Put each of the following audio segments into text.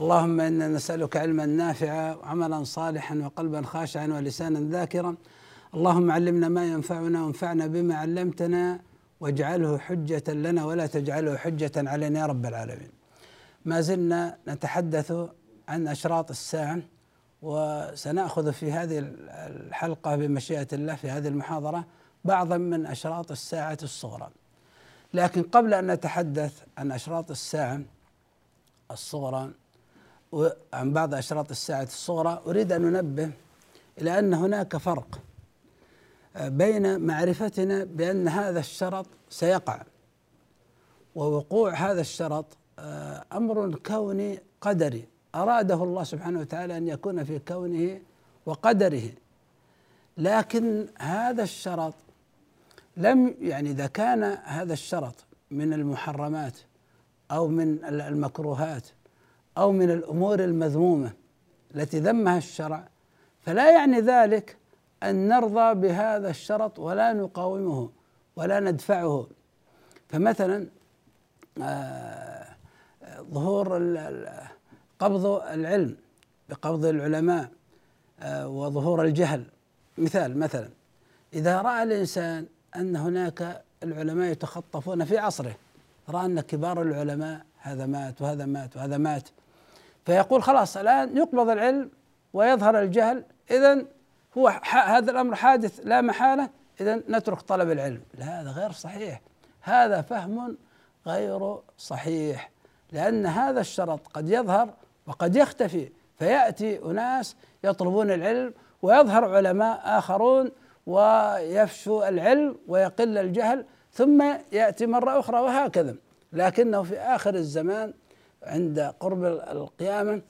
اللهم إنا نسألك علما نافعا وعملا صالحا وقلبا خاشعا ولسانا ذاكرا. اللهم علمنا ما ينفعنا وانفعنا بما علمتنا واجعله حجة لنا ولا تجعله حجة علينا يا رب العالمين. ما زلنا نتحدث عن أشراط الساعة وسنأخذ في هذه الحلقة بمشيئة الله في هذه المحاضرة بعضا من أشراط الساعة الصغرى. لكن قبل أن نتحدث عن أشراط الساعة الصغرى وعن بعض أشراط الساعة الصغرى أريد أن ننبه إلى أن هناك فرق بين معرفتنا بأن هذا الشرط سيقع ووقوع هذا الشرط أمر كوني قدري. أراده الله سبحانه وتعالى أن يكون في كونه وقدره. لكن هذا الشرط لم يعني إذا كان هذا الشرط من المحرمات أو من المكروهات أو من الأمور المذمومة التي ذمها الشرع فلا يعني ذلك أن نرضى بهذا الشرط ولا نقاومه ولا ندفعه. فمثلا آه ظهور قبض العلم بقبض العلماء وظهور الجهل. مثال مثلا إذا رأى الإنسان أن هناك العلماء يتخطفون في عصره رأى أن كبار العلماء هذا مات وهذا مات وهذا مات فيقول خلاص الآن يقبض العلم ويظهر الجهل. إذا هو هذا الأمر حادث لا محالة. إذا نترك طلب العلم. لا هذا غير صحيح. هذا فهم غير صحيح. لأن هذا الشرط قد يظهر وقد يختفي. فيأتي أناس يطلبون العلم ويظهر علماء آخرون ويفشو العلم ويقل الجهل ثم يأتي مرة أخرى وهكذا. لكنه في آخر الزمان عند قرب القيامة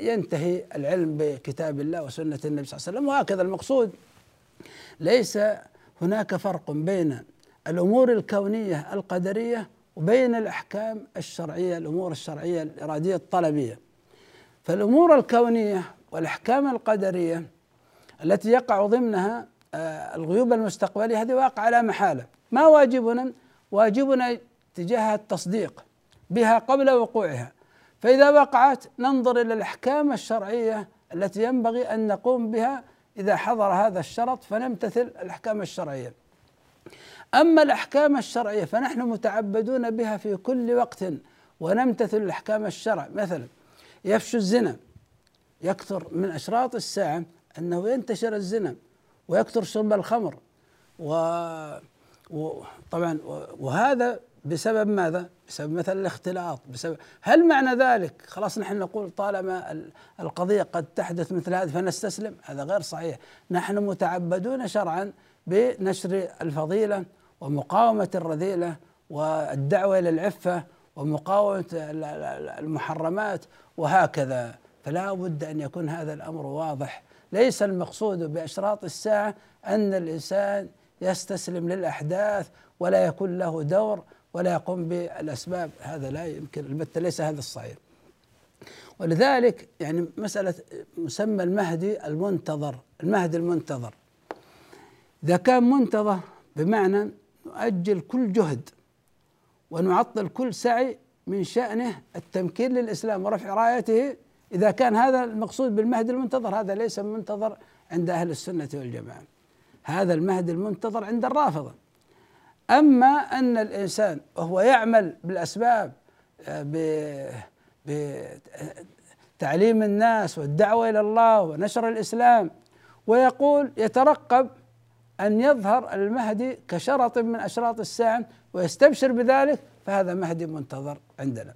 ينتهي العلم بكتاب الله وسنة النبي صلى الله عليه وسلم. وهكذا المقصود ليس هناك فرق بين الأمور الكونية القدرية وبين الأحكام الشرعية الأمور الشرعية الإرادية الطلبية. فالأمور الكونية والأحكام القدرية التي يقع ضمنها الغيوب المستقبليه هذه واقعة لا محالة. ما واجبنا؟ واجبنا تجاه التصديق. بها قبل وقوعها. فإذا وقعت ننظر إلى الأحكام الشرعية التي ينبغي أن نقوم بها إذا حضر هذا الشرط فنمتثل الأحكام الشرعية. أما الأحكام الشرعية فنحن متعبدون بها في كل وقت ونمتثل الأحكام الشرع. مثلا يفشو الزنا. يكثر من أشراط الساعة أنه ينتشر الزنا ويكثر شرب الخمر و وطبعا وهذا بسبب ماذا؟ بسبب مثلا الاختلاط بسبب هل معنى ذلك؟ خلاص نحن نقول طالما القضية قد تحدث مثل هذه فنستسلم هذا غير صحيح. نحن متعبدون شرعا بنشر الفضيلة ومقاومة الرذيلة والدعوة إلى العفة ومقاومة المحرمات وهكذا. فلا بد أن يكون هذا الأمر واضح. ليس المقصود بأشراط الساعة أن الإنسان يستسلم للأحداث ولا يكون له دور ولا يقوم بالأسباب. هذا لا يمكن البتة ليس هذا الصحيح. ولذلك يعني مسألة مسمى المهدي المنتظر المهدي المنتظر. إذا كان منتظر بمعنى نؤجل كل جهد ونعطل كل سعي من شأنه التمكين للإسلام ورفع رايته إذا كان هذا المقصود بالمهدي المنتظر هذا ليس منتظر عند أهل السنة والجماعة. هذا المهدي المنتظر عند الرافضة. أما أن الإنسان وهو يعمل بالأسباب تعليم الناس والدعوة إلى الله ونشر الإسلام ويقول يترقب أن يظهر المهدي كشرط من أشراط الساعة ويستبشر بذلك فهذا مهدي منتظر عندنا.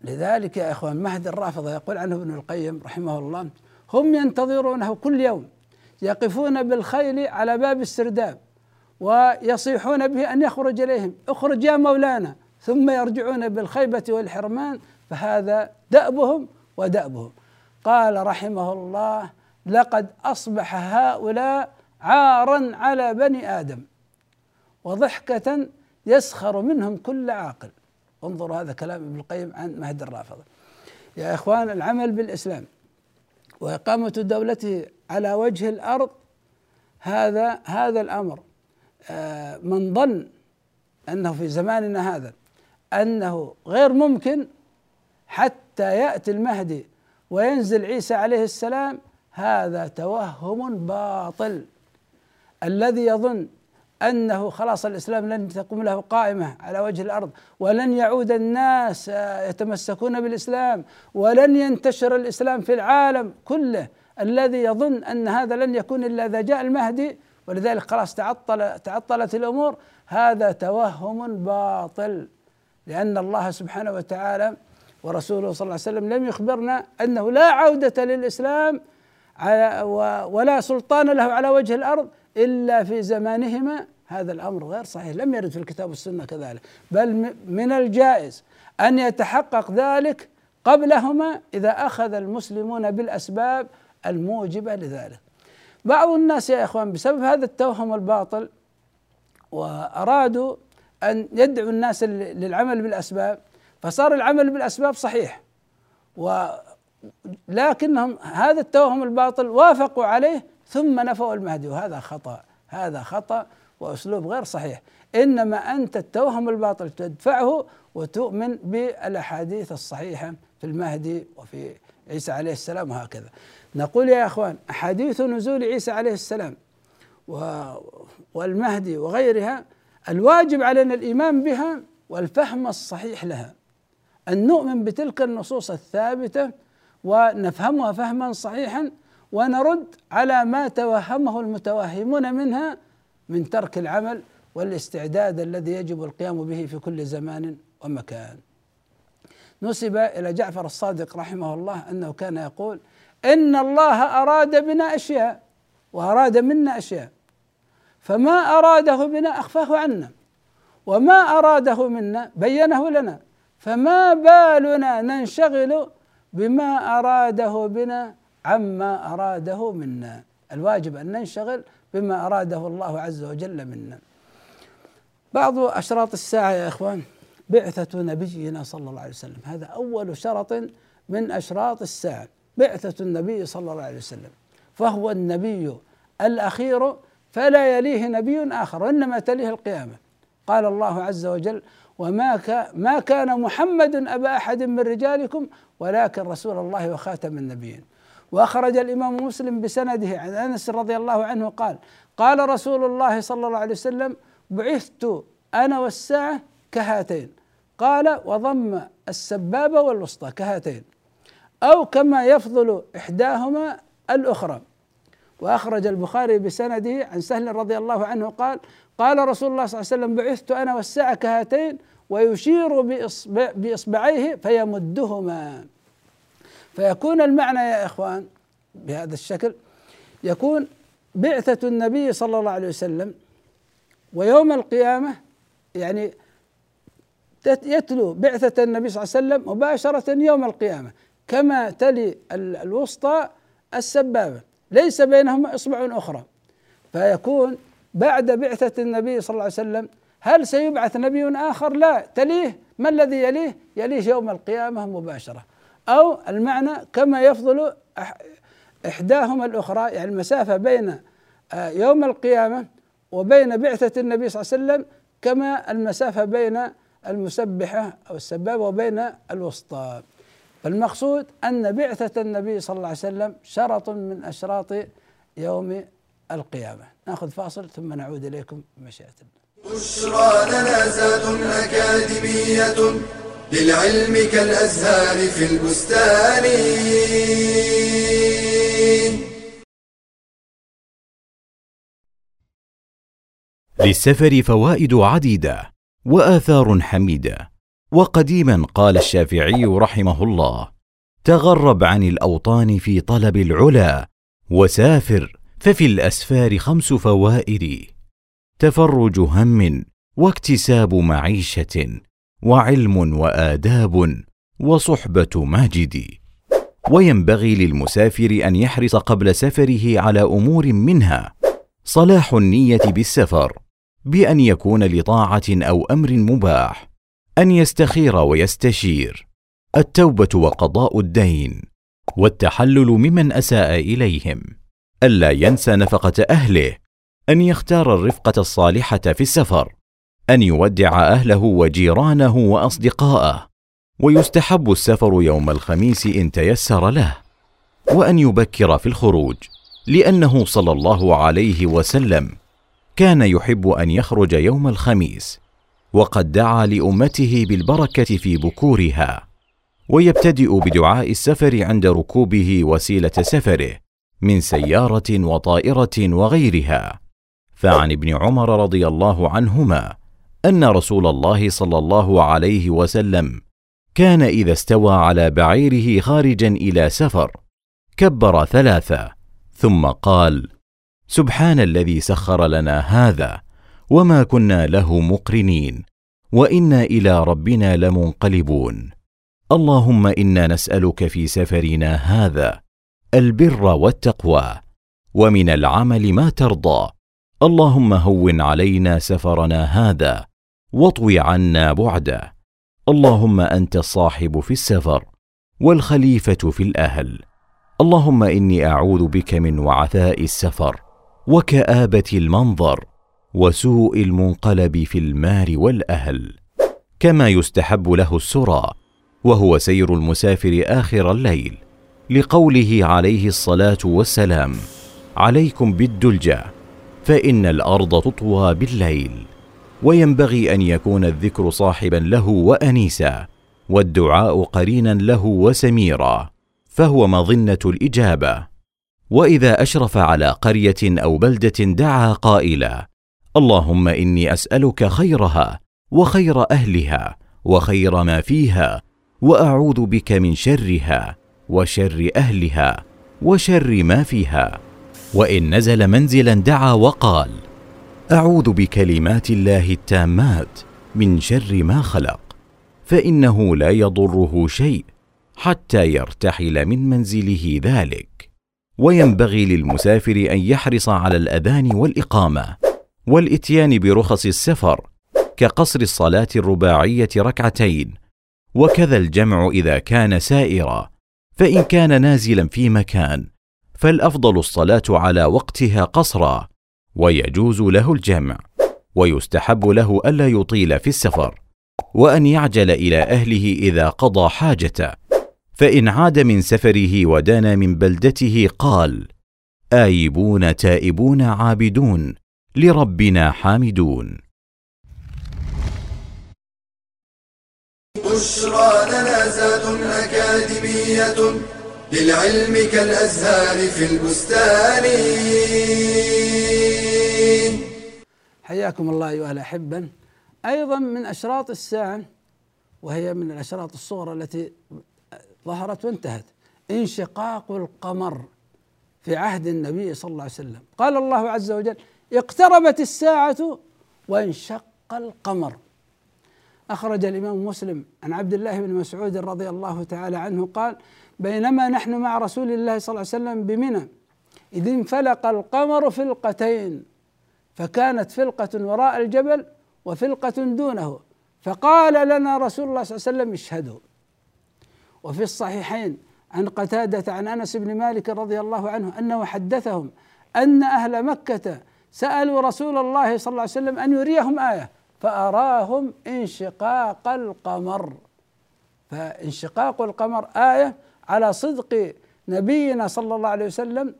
لذلك يا إخوان مهدي الرافضة يقول عنه ابن القيم رحمه الله هم ينتظرونه كل يوم يقفون بالخيل على باب السرداب. ويصيحون به أن يخرج إليهم. اخرج يا مولانا. ثم يرجعون بالخيبة والحرمان. فهذا دأبهم ودأبهم. قال رحمه الله لقد أصبح هؤلاء عارا على بني آدم وضحكة يسخر منهم كل عاقل. انظروا هذا كلام ابن القيم عن مهد الرافضة يا إخوان العمل بالإسلام وإقامة دولته على وجه الأرض هذا هذا الأمر من ظن أنه في زماننا هذا أنه غير ممكن حتى يأتي المهدي وينزل عيسى عليه السلام هذا توهم باطل. الذي يظن أنه خلاص الإسلام لن تقوم له قائمة على وجه الأرض ولن يعود الناس يتمسكون بالإسلام ولن ينتشر الإسلام في العالم كله. الذي يظن أن هذا لن يكون إلا إذا جاء المهدي ولذلك خلاص تعطل تعطلت الأمور. هذا توهم باطل لأن الله سبحانه وتعالى ورسوله صلى الله عليه وسلم لم يخبرنا أنه لا عودة للإسلام ولا سلطان له على وجه الأرض إلا في زمانهما. هذا الأمر غير صحيح لم يرد في الكتاب والسنة كذلك. بل من الجائز أن يتحقق ذلك قبلهما إذا أخذ المسلمون بالأسباب الموجبة لذلك. بعض الناس يا إخوان بسبب هذا التوهم الباطل وأرادوا أن يدعوا الناس للعمل بالأسباب فصار العمل بالأسباب صحيح. ولكنهم هذا التوهم الباطل وافقوا عليه ثم نفوا المهدي وهذا خطأ هذا خطأ وأسلوب غير صحيح. إنما أنت التوهم الباطل تدفعه وتؤمن بالأحاديث الصحيحة في المهدي وفي عيسى عليه السلام وهكذا. نقول يا أخوان أحاديث نزول عيسى عليه السلام والمهدي وغيرها الواجب علينا الإيمان بها والفهم الصحيح لها. أن نؤمن بتلك النصوص الثابتة ونفهمها فهما صحيحا ونرد على ما توهمه المتوهمون منها من ترك العمل والاستعداد الذي يجب القيام به في كل زمان ومكان. نسب إلى جعفر الصادق رحمه الله أنه كان يقول إن الله أراد بنا أشياء وأراد منا أشياء فما أراده بنا أخفاه عنا وما أراده منا بينه لنا فما بالنا ننشغل بما أراده بنا عما أراده منا. الواجب أن ننشغل بما أراده الله عز وجل منا. بعض أشراط الساعة يا إخوان. بعثة نبينا صلى الله عليه وسلم. هذا أول شرط من أشراط الساعة. بعثة النبي صلى الله عليه وسلم. فهو النبي الأخير فلا يليه نبي آخر وإنما تليه القيامة. قال الله عز وجل وما ما كان محمد أبا أحد من رجالكم ولكن رسول الله وخاتم النبيين. وأخرج الإمام مسلم بسنده عن أنس رضي الله عنه قال قال رسول الله صلى الله عليه وسلم بعثت أنا والساعة كهاتين. قال وضم السبابة والوسطى كهاتين. أو كما يفضل إحداهما الأخرى. وأخرج البخاري بسنده عن سهل رضي الله عنه قال قال رسول الله صلى الله عليه وسلم بعثت أنا والساعة كهاتين ويشير بإصبعيه فيمدهما. فيكون المعنى يا إخوان بهذا الشكل يكون بعثة النبي صلى الله عليه وسلم ويوم القيامة يعني يتلو بعثة النبي صلى الله عليه وسلم مباشرة يوم القيامة. كما تلي الوسطى السبابة. ليس بينهما إصبع أخرى. فيكون بعد بعثة النبي صلى الله عليه وسلم هل سيبعث نبي آخر؟ لا. تليه ما الذي يليه؟ يليه يوم القيامة مباشرة. أو المعنى كما يفضل إحداهما الأخرى يعني المسافة بين آه، يوم القيامة وبين بعثة النبي صلى الله عليه وسلم كما المسافة بين المسبحة أو السبابة وبين الوسطى. فالمقصود أن بعثة النبي صلى الله عليه وسلم شرط من أشراط يوم القيامة. نأخذ فاصل ثم نعود إليكم بمشيئة الله. بشرى لنا زاد أكاديمية للعلم كالأزهار في البستان. للسفر فوائد عديدة. وآثار حميدة. وقديما قال الشافعي رحمه الله تغرب عن الأوطان في طلب العلا وسافر ففي الأسفار خمس فوائد. تفرج هم واكتساب معيشة وعلم وآداب وصحبة ماجد. وينبغي للمسافر أن يحرص قبل سفره على أمور منها صلاح النية بالسفر بأن يكون لطاعة أو أمر مباح أن يستخير ويستشير. التوبة وقضاء الدين والتحلل ممن أساء إليهم. ألا ينسى نفقة أهله أن يختار الرفقة الصالحة في السفر أن يودع أهله وجيرانه وأصدقاءه. ويستحب السفر يوم الخميس إن تيسر له. وأن يبكر في الخروج لأنه صلى الله عليه وسلم كان يحب أن يخرج يوم الخميس وقد دعا لأمته بالبركة في بكورها ويبتدئ بدعاء السفر عند ركوبه وسيلة سفره من سيارة وطائرة وغيرها. فعن ابن عمر رضي الله عنهما أن رسول الله صلى الله عليه وسلم كان إذا استوى على بعيره خارجا إلى سفر كبر ثلاثة ثم قال سبحان الذي سخر لنا هذا وما كنا له مقرنين وإنا إلى ربنا لمنقلبون. اللهم إنا نسألك في سفرنا هذا البر والتقوى ومن العمل ما ترضى. اللهم هون علينا سفرنا هذا واطوي عنا بعده. اللهم أنت الصاحب في السفر والخليفة في الأهل. اللهم إني أعوذ بك من وعثاء السفر. وكآبة المنظر وسوء المنقلب في المال والأهل كما يستحب له السرى وهو سير المسافر آخر الليل لقوله عليه الصلاة والسلام عليكم بالدلجة فإن الأرض تطوى بالليل وينبغي أن يكون الذكر صاحبا له وانيسا والدعاء قرينا له وسميرا فهو مظنة الإجابة. وإذا أشرف على قرية أو بلدة دعا قائلا اللهم إني أسألك خيرها وخير أهلها وخير ما فيها وأعوذ بك من شرها وشر أهلها وشر ما فيها. وإن نزل منزلا دعا وقال أعوذ بكلمات الله التامات من شر ما خلق فإنه لا يضره شيء حتى يرتحل من منزله ذلك. وينبغي للمسافر أن يحرص على الأذان والإقامة والإتيان برخص السفر كقصر الصلاة الرباعية ركعتين وكذا الجمع إذا كان سائرا فإن كان نازلا في مكان فالأفضل الصلاة على وقتها قصرا ويجوز له الجمع ويستحب له ألا يطيل في السفر وأن يعجل إلى أهله إذا قضى حاجته. فإن عاد من سفره ودنا من بلدته قال آيبون تائبون عابدون لربنا حامدون. بشرى لنا زاد أكاديمية للعلم كالأزهار في البستان. حياكم الله أيها الأحبة. أيضا من أشراط الساعة وهي من الأشراط الصغرى التي ظهرت وانتهت انشقاق القمر في عهد النبي صلى الله عليه وسلم. قال الله عز وجل اقتربت الساعة وانشق القمر. أخرج الإمام مسلم عن عبد الله بن مسعود رضي الله تعالى عنه قال بينما نحن مع رسول الله صلى الله عليه وسلم بمنى إذ انفلق القمر فلقتين فكانت فلقة وراء الجبل وفلقة دونه فقال لنا رسول الله صلى الله عليه وسلم اشهدوا. وفي الصحيحين عن قتادة عن أنس بن مالك رضي الله عنه أنه حدثهم أن أهل مكة سألوا رسول الله صلى الله عليه وسلم أن يريهم آية فأراهم انشقاق القمر. فانشقاق القمر آية على صدق نبينا صلى الله عليه وسلم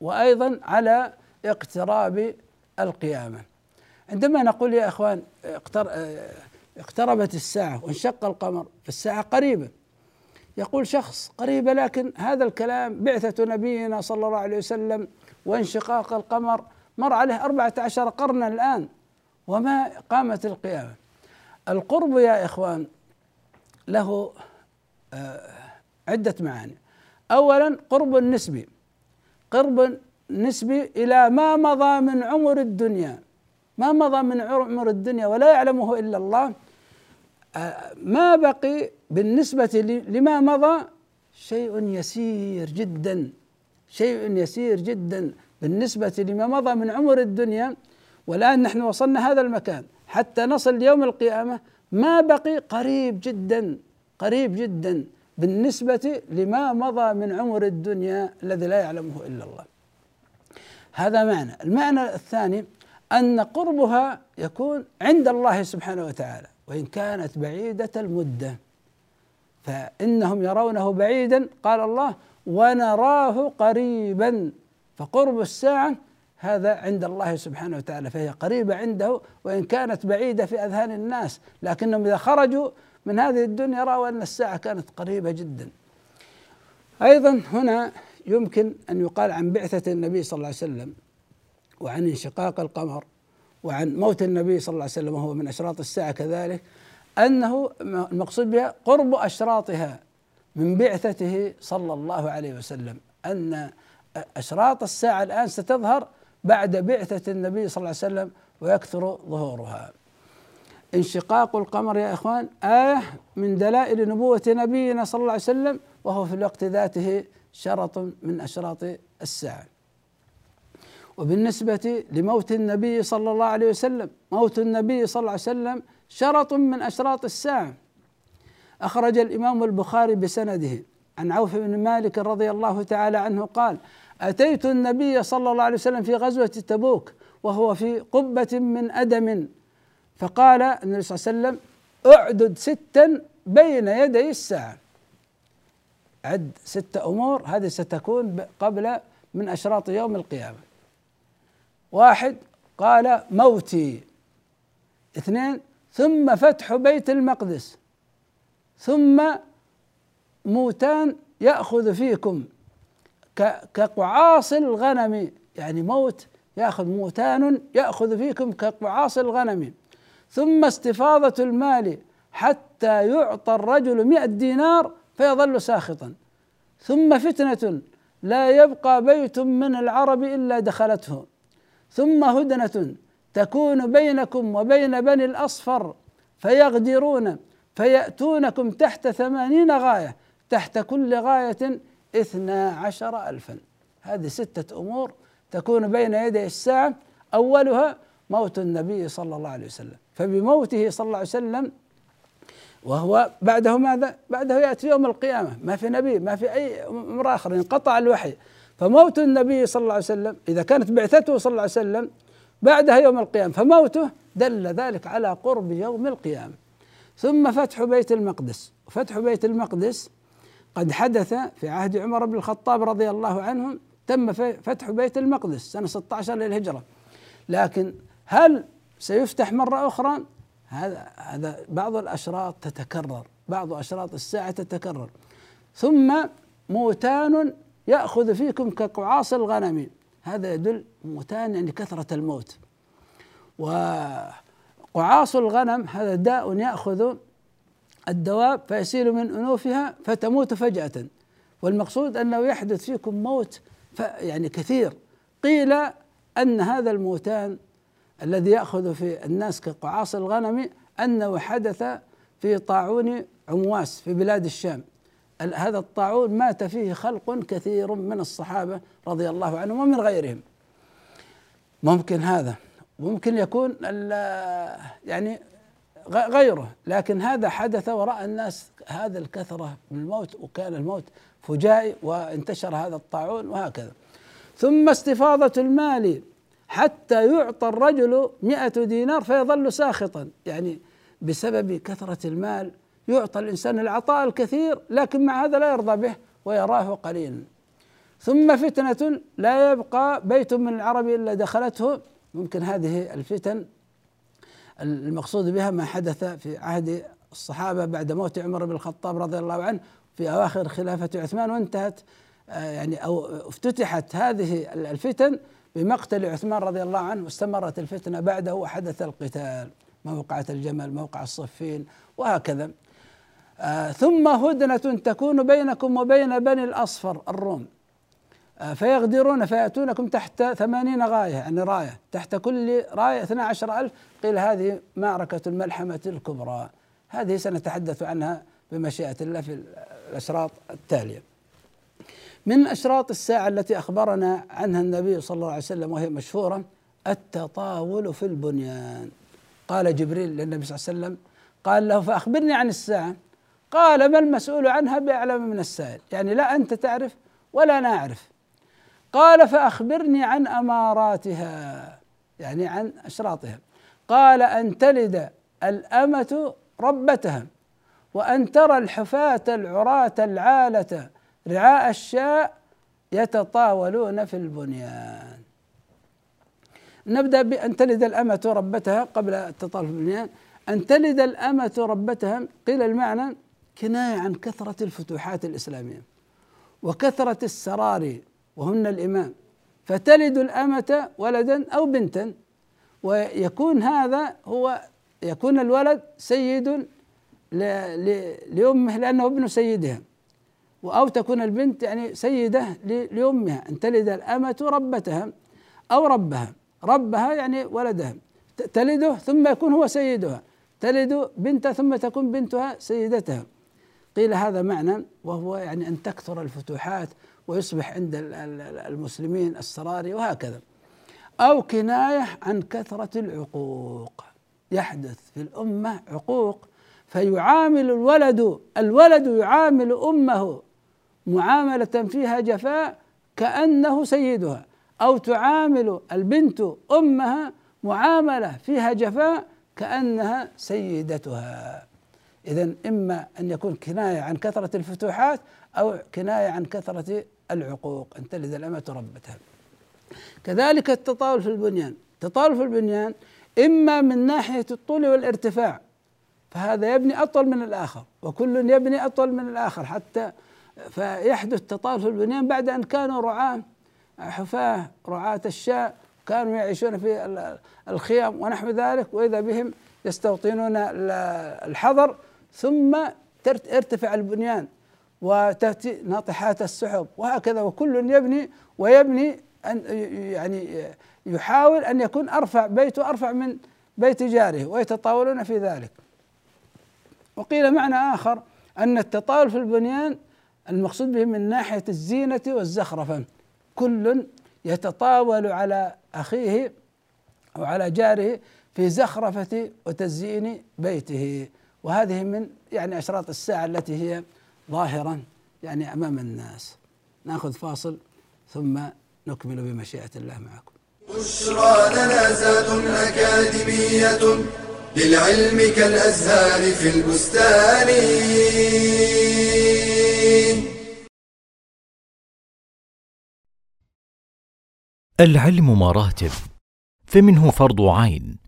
وأيضا على اقتراب القيامة. عندما نقول يا إخوان اقتربت الساعة وانشق القمر فالساعة قريبة. يقول شخص قريبة لكن هذا الكلام بعثة نبينا صلى الله عليه وسلم وانشقاق القمر مر عليه أربعة عشر قرنا الآن وما قامت القيامة. القرب يا إخوان له آه، عدة معاني. أولا قرب نسبي. قرب نسبي إلى ما مضى من عمر الدنيا. ما مضى من عمر الدنيا ولا يعلمه إلا الله. آه، ما بقي بالنسبة لما مضى؟ شيء يسير جدا. شيء يسير جدا. بالنسبة لما مضى من عمر الدنيا والآن نحن وصلنا هذا المكان حتى نصل يوم القيامة ما بقي؟ قريب جدا. قريب جدا. بالنسبة لما مضى من عمر الدنيا الذي لا يعلمه إلا الله. هذا معنى. المعنى الثاني أن قربها يكون عند الله سبحانه وتعالى وإن كانت بعيدة المدة. فإنهم يرونه بعيدا. قال الله ونراه قريبا. فقرب الساعة هذا عند الله سبحانه وتعالى فهي قريبة عنده وإن كانت بعيدة في أذهان الناس. لكنهم إذا خرجوا من هذه الدنيا رأوا أن الساعة كانت قريبة جدا. أيضا هنا يمكن أن يقال عن بعثة النبي صلى الله عليه وسلم وعن انشقاق القمر وعن موت النبي صلى الله عليه وسلم وهو من أشراط الساعة كذلك. أنه المقصود بها قرب أشراطها من بعثته صلى الله عليه وسلم أن أشراط الساعة الآن ستظهر بعد بعثة النبي صلى الله عليه وسلم ويكثر ظهورها. انشقاق القمر يا إخوان آية من دلائل نبوة نبينا صلى الله عليه وسلم وهو في الوقت ذاته شرط من أشراط الساعة. وبالنسبة لموت النبي صلى الله عليه وسلم موت النبي صلى الله عليه وسلم شرط من أشراط الساعة. أخرج الإمام البخاري بسنده عن عوف بن مالك رضي الله تعالى عنه قال أتيت النبي صلى الله عليه وسلم في غزوة تبوك وهو في قبة من أدم. فقال النبي صلى الله عليه وسلم أعدد ستا بين يدي الساعة. عد ستة أمور هذه ستكون قبل من أشراط يوم القيامة. واحد قال موتي. اثنين ثم فتح بيت المقدس. ثم موتان يأخذ فيكم. كقعاص الغنم. يعني موت يأخذ موتان يأخذ فيكم كقعاص الغنم. ثم استفاضة المال حتى يعطى الرجل مئة دينار فيظل ساخطا. ثم فتنة لا يبقى بيت من العرب إلا دخلته. ثم هدنة تكون بينكم وبين بني الأصفر فيغدرون فيأتونكم تحت ثمانين غاية تحت كل غاية اثنا عشر ألفا. هذه ستة أمور تكون بين يدي الساعة أولها موت النبي صلى الله عليه وسلم. فبموته صلى الله عليه وسلم وهو بعده ماذا؟ بعده يأتي يوم القيامة. ما في نبي ما في أي أمر اخر انقطع الوحي. فموت النبي صلى الله عليه وسلم إذا كانت بعثته صلى الله عليه وسلم بعدها يوم القيامة فموته دل ذلك على قرب يوم القيامة. ثم فتح بيت المقدس. فتح بيت المقدس قد حدث في عهد عمر بن الخطاب رضي الله عنه تم فتح بيت المقدس سنة 16 للهجرة. لكن هل سيفتح مرة أخرى؟ هذا هذا بعض الأشراط تتكرر بعض أشراط الساعة تتكرر. ثم موتان يأخذ فيكم كقعاص الغنم. هذا يدل موتان يعني كثرة الموت. وقعاص الغنم هذا داء يأخذ الدواب فيسيل من أنوفها فتموت فجأة. والمقصود أنه يحدث فيكم موت يعني كثير. قيل أن هذا الموتان الذي يأخذ في الناس كقعاص الغنم أنه حدث في طاعون عمواس في بلاد الشام. هذا الطاعون مات فيه خلق كثير من الصحابة رضي الله عنهم ومن غيرهم. ممكن هذا ممكن يكون يعني غيره لكن هذا حدث وراء الناس هذا الكثرة من الموت وكان الموت فجائي وانتشر هذا الطاعون وهكذا. ثم استفاضة المال حتى يعطى الرجل مئة دينار فيظل ساخطا يعني بسبب كثرة المال يعطى الإنسان العطاء الكثير لكن مع هذا لا يرضى به ويراه قليلا. ثم فتنة لا يبقى بيت من العرب إلا دخلته. ممكن هذه الفتن المقصود بها ما حدث في عهد الصحابة بعد موت عمر بن الخطاب رضي الله عنه في أواخر خلافة عثمان وانتهت آه، يعني أو افتتحت هذه الفتن بمقتل عثمان رضي الله عنه واستمرت الفتنة بعده وحدث القتال موقعة الجمل موقع الصفين وهكذا. ثم هدنة تكون بينكم وبين بني الأصفر الروم. آه فيغدرون فيأتونكم تحت ثمانين غاية يعني راية تحت كل راية اثنا عشر ألف. قيل هذه معركة الملحمة الكبرى. هذه سنتحدث عنها بمشيئة الله في الأشراط التالية. من أشراط الساعة التي أخبرنا عنها النبي صلى الله عليه وسلم وهي مشهورة التطاول في البنيان. قال جبريل للنبي صلى الله عليه وسلم قال له فأخبرني عن الساعة. قال ما المسؤول عنها بأعلم من السائل. يعني لا أنت تعرف ولا أنا أعرف. قال فأخبرني عن أماراتها يعني عن أشراطها. قال أن تلد الأمة ربتها وأن ترى الحفاة العراة العالة رعاء الشاء يتطاولون في البنيان. نبدأ بأن تلد الأمة ربتها قبل التطاول في البنيان. أن تلد الأمة ربتها قيل المعنى كناية عن كثرة الفتوحات الإسلامية وكثرة السرار وهن الإمام. فتلد الأمة ولدا أو بنتا ويكون هذا هو يكون الولد سيد لأمه لأنه ابن سيدها. أو تكون البنت يعني سيدة لأمها. أن تلد الأمة ربتها أو ربها. ربها يعني ولدها. تلده ثم يكون هو سيدها. تلد بنت ثم تكون بنتها سيدتها. قيل هذا معنى وهو يعني أن تكثر الفتوحات ويصبح عند المسلمين السراري وهكذا. أو كناية عن كثرة العقوق. يحدث في الأمة عقوق فيعامل الولد الولد يعامل أمه معاملة فيها جفاء كأنه سيدها. أو تعامل البنت أمها معاملة فيها جفاء كأنها سيدتها. إذا إما أن يكون كناية عن كثرة الفتوحات أو كناية عن كثرة العقوق. أن تلد الأمة ربتها كذلك التطاول في البنيان. التطاول في البنيان إما من ناحية الطول والارتفاع فهذا يبني أطول من الآخر وكل يبني أطول من الآخر حتى فيحدث تطاول في البنيان بعد أن كانوا رعاة حفاة رعاة الشاء كانوا يعيشون في الخيام ونحو ذلك وإذا بهم يستوطنون الحضر ثم يرتفع البنيان وتأتي ناطحات السحب وهكذا. وكل يبني ويبني أن يعني يحاول أن يكون أرفع بيته أرفع من بيت جاره ويتطاولون في ذلك. وقيل معنى آخر أن التطاول في البنيان المقصود به من ناحية الزينة والزخرفة. كل يتطاول على أخيه أو على جاره في زخرفة وتزيين بيته. وهذه من يعني أشراط الساعة التي هي ظاهرة يعني أمام الناس. نأخذ فاصل ثم نكمل بمشيئة الله معكم. بشرى لنا زاد أكاديمية للعلم كالأزهار في البستان. العلم مراتب فمنه فرض عين.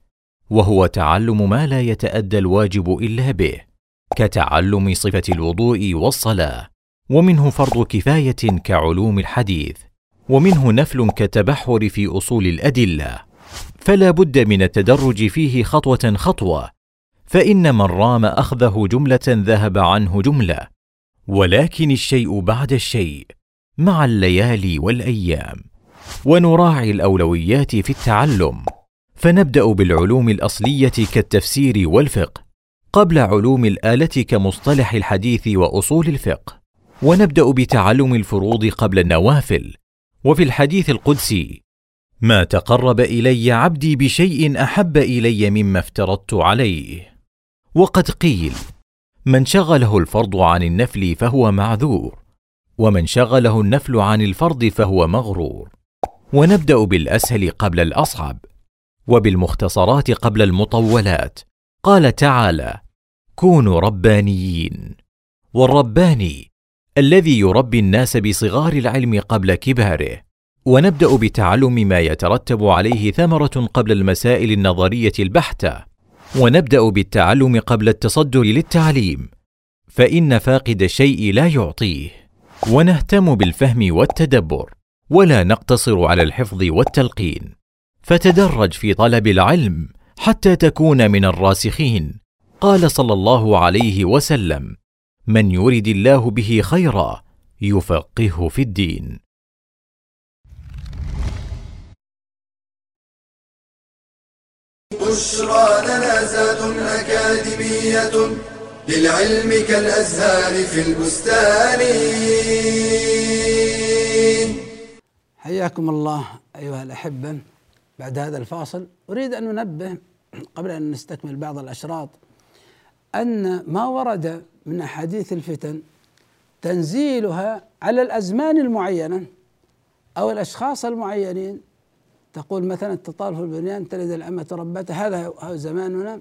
وهو تعلم ما لا يتأدى الواجب إلا به كتعلم صفة الوضوء والصلاة ومنه فرض كفاية كعلوم الحديث ومنه نفل كالتبحر في أصول الأدلة. فلا بد من التدرج فيه خطوة خطوة فإن من رام أخذه جملة ذهب عنه جملة ولكن الشيء بعد الشيء مع الليالي والأيام. ونراعي الأولويات في التعلم. فنبدأ بالعلوم الأصلية كالتفسير والفقه. قبل علوم الآلة كمصطلح الحديث وأصول الفقه. ونبدأ بتعلم الفروض قبل النوافل. وفي الحديث القدسي ما تقرب إلي عبدي بشيء أحب إلي مما افترضت عليه. وقد قيل من شغله الفرض عن النفل فهو معذور ومن شغله النفل عن الفرض فهو مغرور. ونبدأ بالأسهل قبل الأصعب وبالمختصرات قبل المطولات. قال تعالى كونوا ربانيين. والرباني الذي يربي الناس بصغار العلم قبل كباره. ونبدأ بتعلم ما يترتب عليه ثمرة قبل المسائل النظرية البحتة. ونبدأ بالتعلم قبل التصدر للتعليم. فإن فاقد الشيء لا يعطيه. ونهتم بالفهم والتدبر. ولا نقتصر على الحفظ والتلقين. فتدرج في طلب العلم حتى تكون من الراسخين. قال صلى الله عليه وسلم من يرد الله به خيرا يفقهه في الدين. بشرى لنا زاد أكاديمية للعلم كالأزهار في البستان. حياكم الله أيها الأحبة. بعد هذا الفاصل أريد أن ننبه قبل أن نستكمل بعض الأشراط أن ما ورد من أحاديث الفتن تنزيلها على الأزمان المعينة أو الأشخاص المعينين. تقول مثلا تطال في البنيان تلد الأمة ربتها هذا زماننا.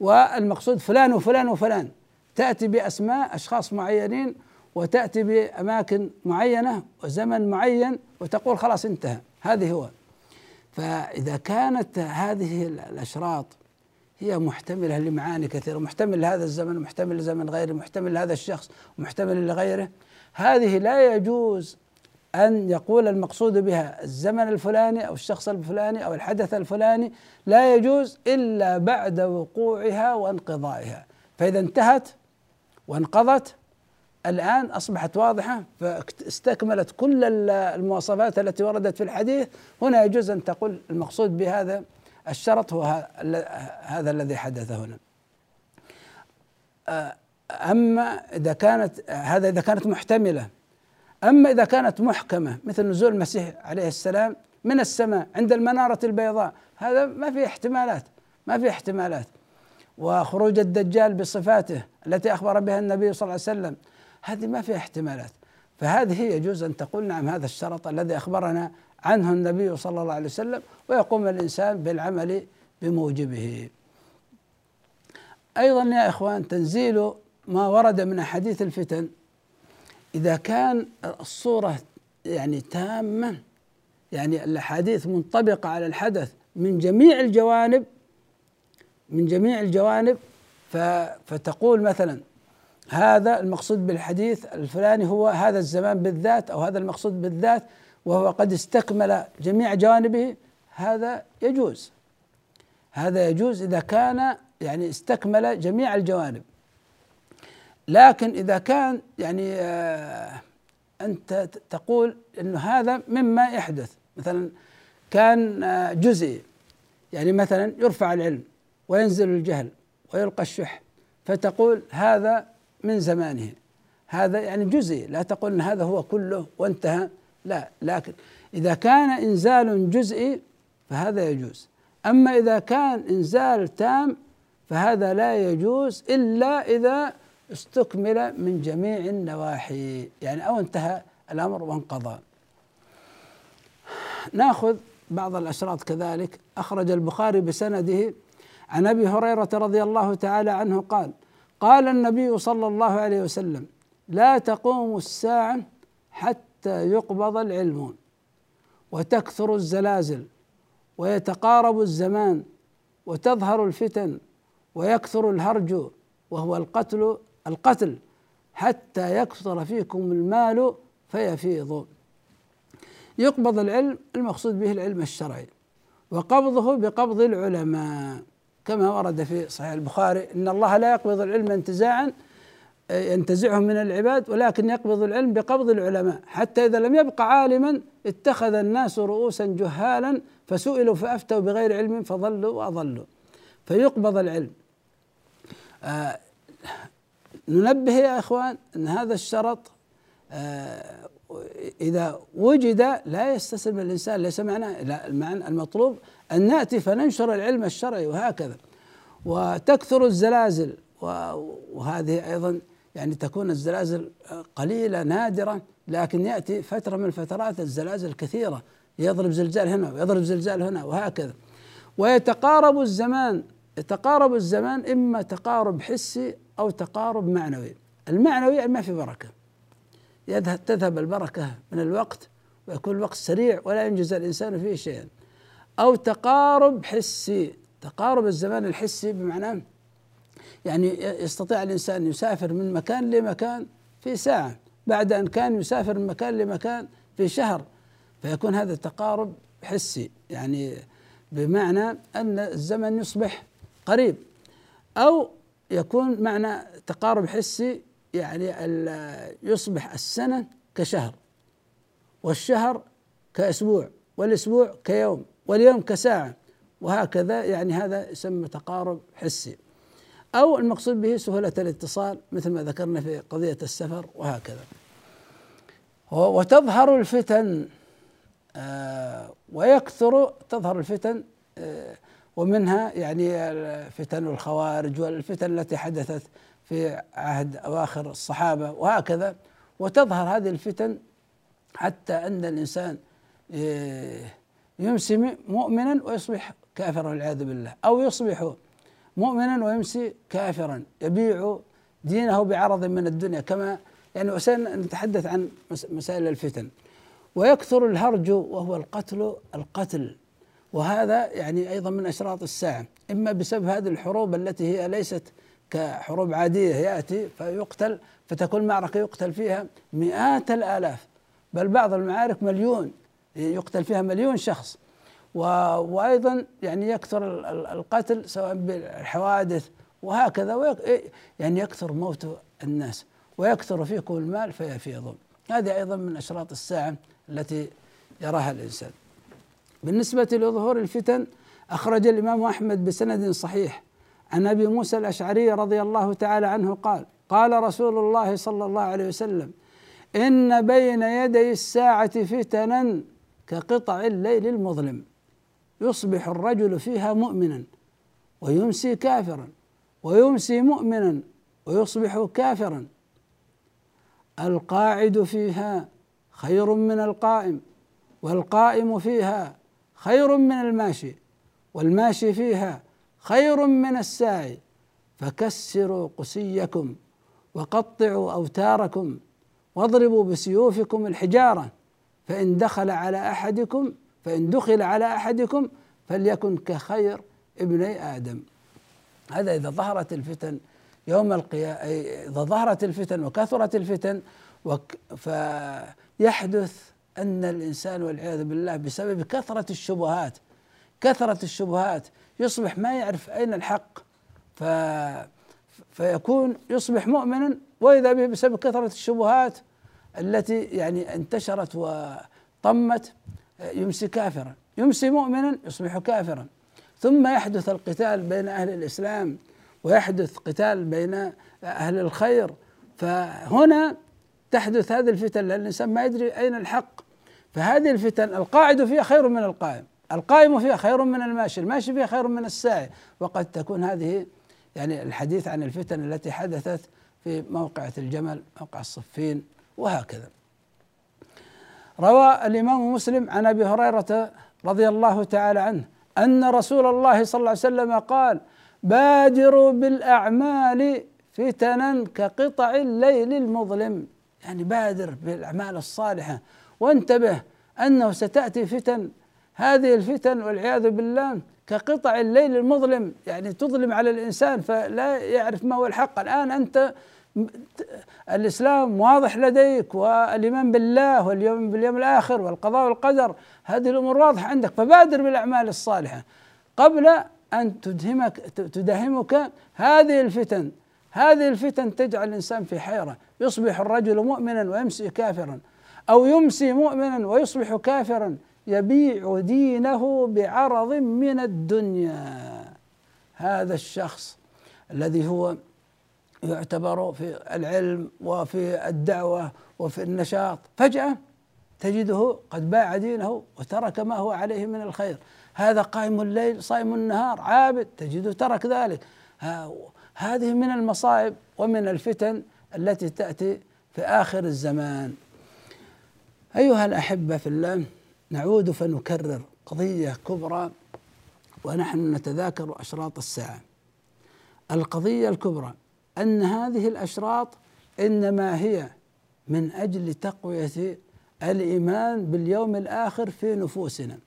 والمقصود فلان وفلان وفلان. تأتي بأسماء أشخاص معينين وتأتي بأماكن معينة وزمن معين وتقول خلاص انتهى. هذه هو. فإذا كانت هذه الأشراط هي محتملة لمعاني كثيرة محتمل لهذا الزمن محتمل لزمن غيره محتمل لهذا الشخص محتمل لغيره هذه لا يجوز أن يقول المقصود بها الزمن الفلاني أو الشخص الفلاني أو الحدث الفلاني لا يجوز إلا بعد وقوعها وانقضائها. فإذا انتهت وانقضت الآن أصبحت واضحة فاستكملت كل المواصفات التي وردت في الحديث. هنا يجوز أن تقول المقصود بهذا الشرط هو هذا الذي حدث هنا. أما إذا كانت هذا إذا كانت محتملة. أما إذا كانت محكمة مثل نزول المسيح عليه السلام من السماء عند المنارة البيضاء هذا ما في احتمالات ما في احتمالات. وخروج الدجال بصفاته التي أخبر بها النبي صلى الله عليه وسلم. هذه ما فيها احتمالات. فهذه يجوز أن تقول نعم هذا الشرط الذي أخبرنا عنه النبي صلى الله عليه وسلم ويقوم الإنسان بالعمل بموجبه. أيضا يا إخوان تنزيل ما ورد من أحاديث الفتن إذا كان الصورة يعني تامة يعني الأحاديث منطبقة على الحدث من جميع الجوانب من جميع الجوانب فتقول مثلا هذا المقصود بالحديث الفلاني هو هذا الزمان بالذات أو هذا المقصود بالذات وهو قد استكمل جميع جوانبه هذا يجوز. هذا يجوز إذا كان يعني استكمل جميع الجوانب. لكن إذا كان يعني آه أنت تقول انه هذا مما يحدث. مثلا كان آه جزئي. يعني مثلا يرفع العلم وينزل الجهل ويلقى الشح فتقول هذا من زمانه. هذا يعني جزئي. لا تقول إن هذا هو كله وانتهى. لا لكن إذا كان إنزال جزئي فهذا يجوز. أما إذا كان إنزال تام فهذا لا يجوز إلا إذا استكمل من جميع النواحي يعني أو انتهى الأمر وانقضى. نأخذ بعض الأشراط كذلك. أخرج البخاري بسنده عن أبي هريرة رضي الله تعالى عنه قال قال النبي صلى الله عليه وسلم لا تقوم الساعة حتى يقبض العلم وتكثر الزلازل ويتقارب الزمان وتظهر الفتن ويكثر الهرج وهو القتل القتل حتى يكثر فيكم المال فيفيض. يقبض العلم المقصود به العلم الشرعي وقبضه بقبض العلماء. كما ورد في صحيح البخاري إن الله لا يقبض العلم انتزاعا ينتزعه من العباد ولكن يقبض العلم بقبض العلماء. حتى إذا لم يبق عالما اتخذ الناس رؤوسا جهالا فسئلوا فأفتوا بغير علم فضلوا وأضلوا. فيقبض العلم. آه ننبه يا إخوان إن هذا الشرط آه إذا وجد لا يستسلم الإنسان ليس معنى المعنى المطلوب أن نأتي فننشر العلم الشرعي وهكذا. وتكثر الزلازل وهذه أيضا يعني تكون الزلازل قليلة نادرة لكن يأتي فترة من الفترات الزلازل كثيرة. يضرب زلزال هنا ويضرب زلزال هنا وهكذا. ويتقارب الزمان يتقارب الزمان إما تقارب حسي أو تقارب معنوي. المعنوي ما في بركة. يذهب تذهب البركة من الوقت ويكون الوقت سريع ولا ينجز الإنسان فيه شيئا. أو تقارب حسي. تقارب الزمان الحسي بمعنى يعني يستطيع الإنسان يسافر من مكان لمكان في ساعة بعد أن كان يسافر من مكان لمكان في شهر. فيكون هذا التقارب حسي. يعني بمعنى أن الزمن يصبح قريب. أو يكون معنى تقارب حسي يعني يصبح السنة كشهر والشهر كأسبوع والأسبوع كيوم واليوم كساعة وهكذا يعني هذا يسمى تقارب حسي. أو المقصود به سهولة الاتصال مثل ما ذكرنا في قضية السفر وهكذا. وتظهر الفتن آه، ويكثر تظهر الفتن آه، ومنها يعني فتن الخوارج والفتن التي حدثت في عهد أواخر الصحابة وهكذا وتظهر هذه الفتن حتى أن الإنسان آه، يمسي مؤمنا ويصبح كافرا والعياذ بالله. أو يصبح مؤمنا ويمسي كافرا يبيع دينه بعرض من الدنيا. كما يعني نتحدث عن مسائل الفتن. ويكثر الهرج وهو القتل القتل. وهذا يعني أيضا من أشراط الساعة. إما بسبب هذه الحروب التي هي ليست كحروب عادية يأتي فيقتل فتكون معركة يقتل فيها مئات الآلاف بل بعض المعارك مليون يقتل فيها مليون شخص. وأيضا يعني يكثر القتل سواء بالحوادث وهكذا يعني يكثر موت الناس ويكثر فيكم المال فيفيض هذه أيضا من أشراط الساعة التي يراها الإنسان. بالنسبة لظهور الفتن أخرج الإمام أحمد بسند صحيح عن أبي موسى الأشعري رضي الله تعالى عنه قال قال رسول الله صلى الله عليه وسلم إن بين يدي الساعة فتنا كقطع الليل المظلم يصبح الرجل فيها مؤمنا ويمسي كافرا ويمسي مؤمنا ويصبح كافرا. القاعد فيها خير من القائم والقائم فيها خير من الماشي والماشي فيها خير من الساعي فكسروا قسيكم وقطعوا أوتاركم واضربوا بسيوفكم الحجارة فإن دخل على أحدكم فإن دخل على أحدكم فليكن كخير ابني آدم. هذا إذا ظهرت الفتن يوم القيامه إذا ظهرت الفتن وكثرت الفتن فيحدث أن الإنسان والعياذ بالله بسبب كثرة الشبهات كثرة الشبهات يصبح ما يعرف أين الحق. ف فيكون يصبح مؤمنا وإذا به بسبب كثرة الشبهات التي يعني انتشرت وطمت يمسي كافرا. يمسي مؤمنا يصبح كافرا. ثم يحدث القتال بين أهل الإسلام ويحدث قتال بين أهل الخير. فهنا تحدث هذه الفتن لأن الإنسان ما يدري أين الحق. فهذه الفتن القاعد فيها خير من القائم. القائم فيها خير من الماشي الماشي فيها خير من الساعي. وقد تكون هذه يعني الحديث عن الفتن التي حدثت في موقعة الجمل موقع الصفين وهكذا. روى الإمام مسلم عن أبي هريرة رضي الله تعالى عنه أن رسول الله صلى الله عليه وسلم قال بادروا بالأعمال فتنا كقطع الليل المظلم. يعني بادر بالأعمال الصالحة. وانتبه أنه ستأتي فتن هذه الفتن والعياذ بالله كقطع الليل المظلم يعني تظلم على الإنسان فلا يعرف ما هو الحق. الآن أنت الإسلام واضح لديك والإيمان بالله واليوم باليوم الآخر والقضاء والقدر هذه الأمور واضحة عندك. فبادر بالأعمال الصالحة. قبل أن تدهمك تدهمك هذه الفتن هذه الفتن تجعل الإنسان في حيرة. يصبح الرجل مؤمنا ويمسي كافرا أو يمسي مؤمنا ويصبح كافرا. يبيع دينه بعرض من الدنيا. هذا الشخص الذي هو يعتبر في العلم وفي الدعوة وفي النشاط فجأة تجده قد باع دينه وترك ما هو عليه من الخير. هذا قائم الليل صائم النهار عابد تجده ترك ذلك. هذه من المصائب ومن الفتن التي تأتي في آخر الزمان. أيها الأحبة في الله نعود فنكرر قضية كبرى ونحن نتذاكر أشراط الساعة. القضية الكبرى أن هذه الأشراط إنما هي من أجل تقوية الإيمان باليوم الآخر في نفوسنا.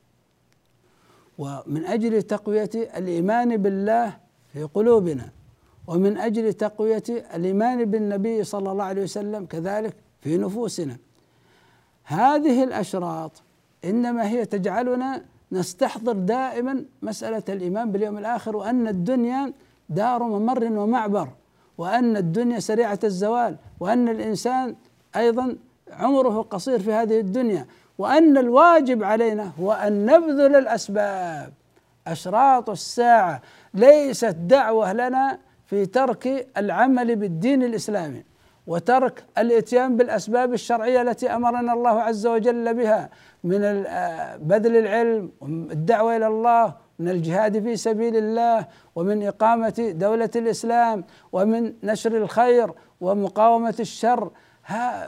ومن أجل تقوية الإيمان بالله في قلوبنا ومن أجل تقوية الإيمان بالنبي صلى الله عليه وسلم كذلك في نفوسنا. هذه الأشراط إنما هي تجعلنا نستحضر دائما مسألة الإيمان باليوم الآخر وأن الدنيا دار ممر ومعبر وأن الدنيا سريعة الزوال وأن الإنسان أيضا عمره قصير في هذه الدنيا وأن الواجب علينا هو أن نبذل الأسباب. أشراط الساعة ليست دعوة لنا في ترك العمل بالدين الإسلامي وترك الإتيان بالأسباب الشرعية التي أمرنا الله عز وجل بها. من آه، بذل العلم والدعوه إلى الله من الجهاد في سبيل الله ومن إقامة دولة الإسلام ومن نشر الخير ومقاومة الشر.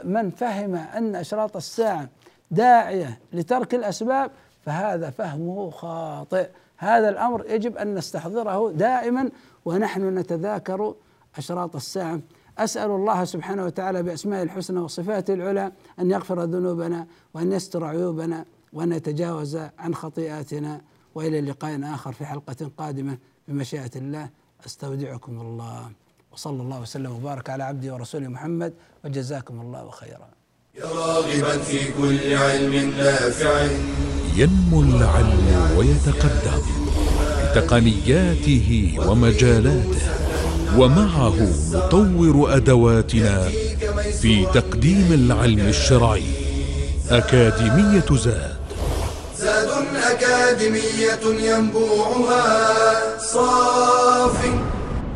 من فهم أن أشراط الساعة داعية لترك الأسباب فهذا فهمه خاطئ. هذا الأمر يجب أن نستحضره دائما ونحن نتذاكر أشراط الساعة. أسأل الله سبحانه وتعالى بأسماء الحسنى وصفاته العلى أن يغفر ذنوبنا وأن يستر عيوبنا وأن يتجاوز عن خطيئاتنا وإلى لقاء آخر في حلقة قادمة بمشيئة الله. أستودعكم الله. وصلى الله وسلم وبارك على عبده ورسوله محمد. وجزاكم الله خيرا. يا راغبا في كل علم نافع. ينمو العلم ويتقدم بتقنياته ومجالاته. ومعه نطور أدواتنا في تقديم العلم الشرعي أكاديمية زاد. زاد أكاديمية ينبوعها صاف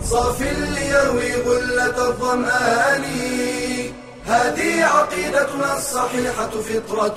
صاف ليروي غلة الظمآن. هذه عقيدتنا الصحيحة فطرة.